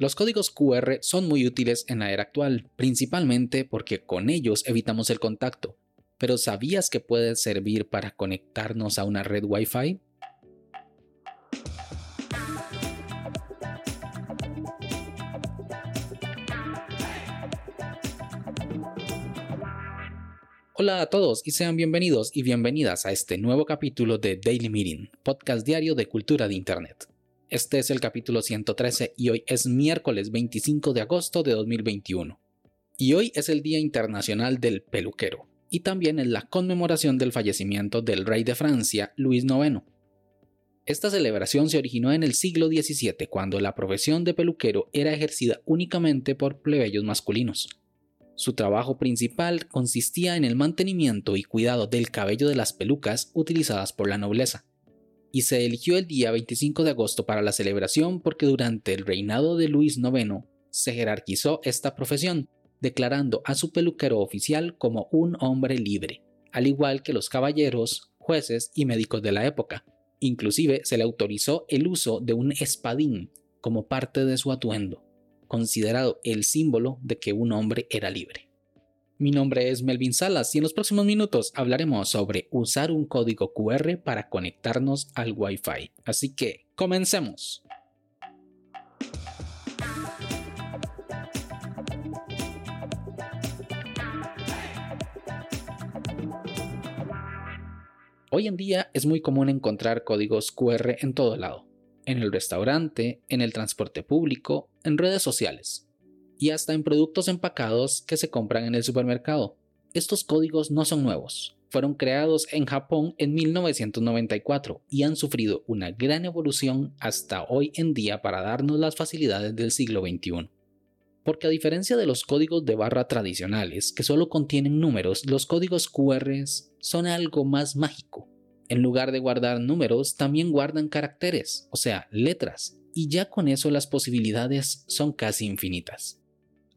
Los códigos QR son muy útiles en la era actual, principalmente porque con ellos evitamos el contacto. Pero ¿sabías que puede servir para conectarnos a una red Wi-Fi? Hola a todos y sean bienvenidos y bienvenidas a este nuevo capítulo de Daily Meeting, podcast diario de cultura de Internet. Este es el capítulo 113 y hoy es miércoles 25 de agosto de 2021. Y hoy es el Día Internacional del Peluquero y también es la conmemoración del fallecimiento del rey de Francia, Luis IX. Esta celebración se originó en el siglo XVII cuando la profesión de peluquero era ejercida únicamente por plebeyos masculinos. Su trabajo principal consistía en el mantenimiento y cuidado del cabello de las pelucas utilizadas por la nobleza y se eligió el día 25 de agosto para la celebración porque durante el reinado de Luis IX se jerarquizó esta profesión, declarando a su peluquero oficial como un hombre libre, al igual que los caballeros, jueces y médicos de la época. Inclusive se le autorizó el uso de un espadín como parte de su atuendo, considerado el símbolo de que un hombre era libre. Mi nombre es Melvin Salas y en los próximos minutos hablaremos sobre usar un código QR para conectarnos al Wi-Fi. Así que, comencemos. Hoy en día es muy común encontrar códigos QR en todo lado, en el restaurante, en el transporte público, en redes sociales y hasta en productos empacados que se compran en el supermercado. Estos códigos no son nuevos, fueron creados en Japón en 1994 y han sufrido una gran evolución hasta hoy en día para darnos las facilidades del siglo XXI. Porque a diferencia de los códigos de barra tradicionales, que solo contienen números, los códigos QR son algo más mágico. En lugar de guardar números, también guardan caracteres, o sea, letras, y ya con eso las posibilidades son casi infinitas.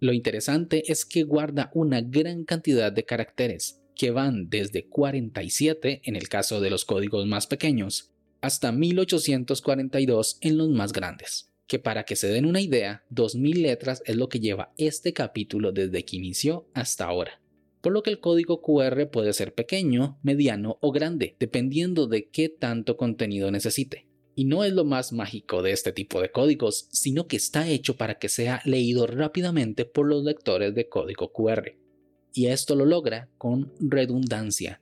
Lo interesante es que guarda una gran cantidad de caracteres, que van desde 47 en el caso de los códigos más pequeños, hasta 1842 en los más grandes. Que para que se den una idea, 2000 letras es lo que lleva este capítulo desde que inició hasta ahora. Por lo que el código QR puede ser pequeño, mediano o grande, dependiendo de qué tanto contenido necesite. Y no es lo más mágico de este tipo de códigos, sino que está hecho para que sea leído rápidamente por los lectores de código QR. Y esto lo logra con redundancia.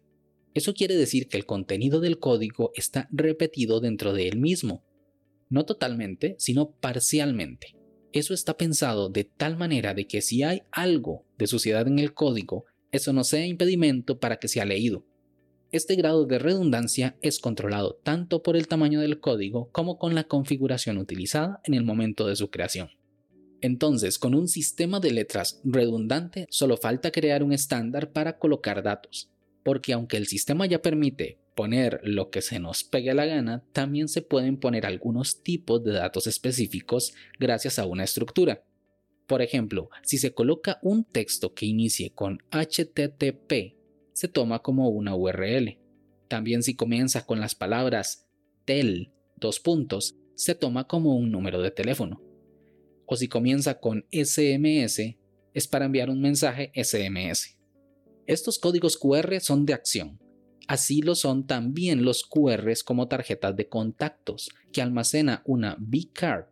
Eso quiere decir que el contenido del código está repetido dentro de él mismo. No totalmente, sino parcialmente. Eso está pensado de tal manera de que si hay algo de suciedad en el código, eso no sea impedimento para que sea leído. Este grado de redundancia es controlado tanto por el tamaño del código como con la configuración utilizada en el momento de su creación. Entonces, con un sistema de letras redundante, solo falta crear un estándar para colocar datos, porque aunque el sistema ya permite poner lo que se nos pegue a la gana, también se pueden poner algunos tipos de datos específicos gracias a una estructura. Por ejemplo, si se coloca un texto que inicie con HTTP se toma como una URL. También si comienza con las palabras tel, dos puntos, se toma como un número de teléfono. O si comienza con SMS, es para enviar un mensaje SMS. Estos códigos QR son de acción. Así lo son también los QRs como tarjetas de contactos, que almacena una B-Card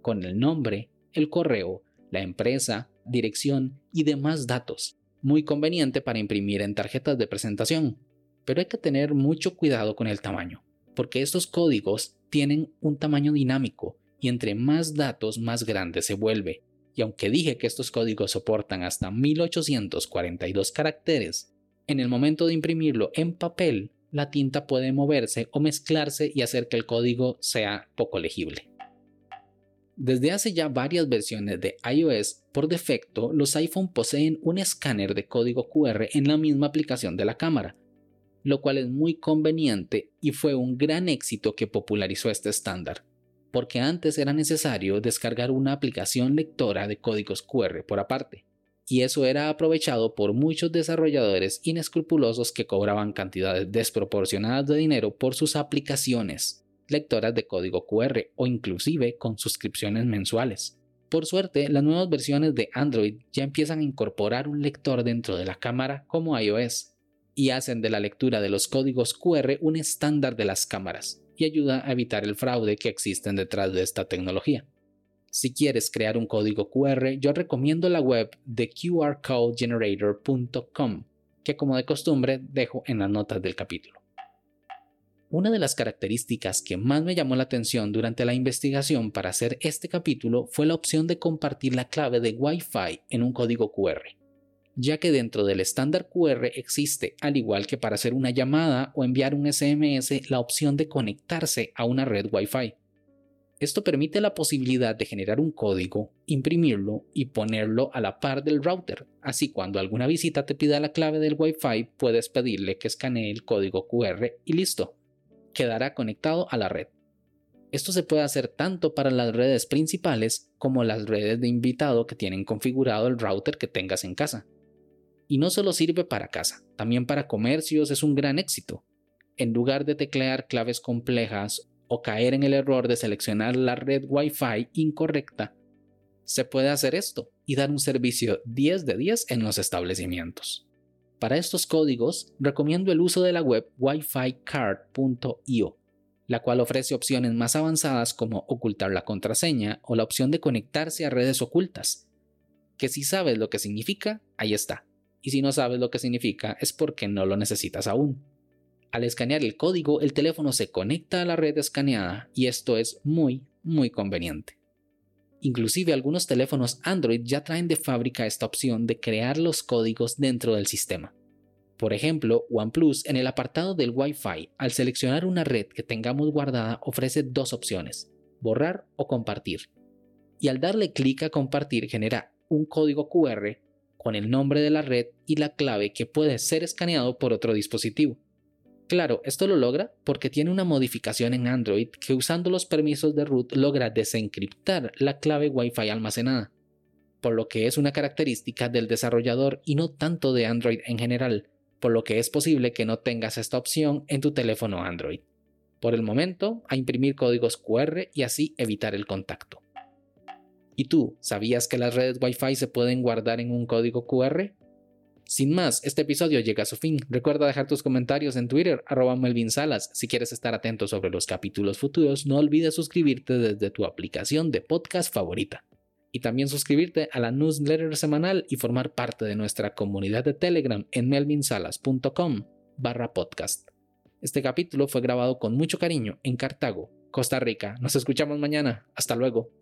con el nombre, el correo, la empresa, dirección y demás datos muy conveniente para imprimir en tarjetas de presentación, pero hay que tener mucho cuidado con el tamaño, porque estos códigos tienen un tamaño dinámico y entre más datos más grande se vuelve. Y aunque dije que estos códigos soportan hasta 1842 caracteres, en el momento de imprimirlo en papel, la tinta puede moverse o mezclarse y hacer que el código sea poco legible. Desde hace ya varias versiones de iOS, por defecto, los iPhone poseen un escáner de código QR en la misma aplicación de la cámara, lo cual es muy conveniente y fue un gran éxito que popularizó este estándar, porque antes era necesario descargar una aplicación lectora de códigos QR por aparte, y eso era aprovechado por muchos desarrolladores inescrupulosos que cobraban cantidades desproporcionadas de dinero por sus aplicaciones lectoras de código QR o inclusive con suscripciones mensuales. Por suerte, las nuevas versiones de Android ya empiezan a incorporar un lector dentro de la cámara como iOS y hacen de la lectura de los códigos QR un estándar de las cámaras y ayuda a evitar el fraude que existen detrás de esta tecnología. Si quieres crear un código QR, yo recomiendo la web de qrcodegenerator.com, que como de costumbre dejo en las notas del capítulo. Una de las características que más me llamó la atención durante la investigación para hacer este capítulo fue la opción de compartir la clave de Wi-Fi en un código QR, ya que dentro del estándar QR existe, al igual que para hacer una llamada o enviar un SMS, la opción de conectarse a una red Wi-Fi. Esto permite la posibilidad de generar un código, imprimirlo y ponerlo a la par del router. Así cuando alguna visita te pida la clave del Wi-Fi, puedes pedirle que escanee el código QR y listo quedará conectado a la red. Esto se puede hacer tanto para las redes principales como las redes de invitado que tienen configurado el router que tengas en casa. Y no solo sirve para casa, también para comercios es un gran éxito. En lugar de teclear claves complejas o caer en el error de seleccionar la red Wi-Fi incorrecta, se puede hacer esto y dar un servicio 10 de 10 en los establecimientos. Para estos códigos, recomiendo el uso de la web wificard.io, la cual ofrece opciones más avanzadas como ocultar la contraseña o la opción de conectarse a redes ocultas, que si sabes lo que significa, ahí está, y si no sabes lo que significa es porque no lo necesitas aún. Al escanear el código, el teléfono se conecta a la red escaneada y esto es muy, muy conveniente. Inclusive algunos teléfonos Android ya traen de fábrica esta opción de crear los códigos dentro del sistema. Por ejemplo, OnePlus en el apartado del Wi-Fi, al seleccionar una red que tengamos guardada, ofrece dos opciones, borrar o compartir. Y al darle clic a compartir genera un código QR con el nombre de la red y la clave que puede ser escaneado por otro dispositivo. Claro, esto lo logra porque tiene una modificación en Android que usando los permisos de root logra desencriptar la clave Wi-Fi almacenada, por lo que es una característica del desarrollador y no tanto de Android en general, por lo que es posible que no tengas esta opción en tu teléfono Android. Por el momento, a imprimir códigos QR y así evitar el contacto. ¿Y tú, sabías que las redes Wi-Fi se pueden guardar en un código QR? Sin más, este episodio llega a su fin. Recuerda dejar tus comentarios en Twitter, arroba Melvin Salas. Si quieres estar atento sobre los capítulos futuros, no olvides suscribirte desde tu aplicación de podcast favorita. Y también suscribirte a la newsletter semanal y formar parte de nuestra comunidad de Telegram en melvinsalas.com barra podcast. Este capítulo fue grabado con mucho cariño en Cartago, Costa Rica. Nos escuchamos mañana. Hasta luego.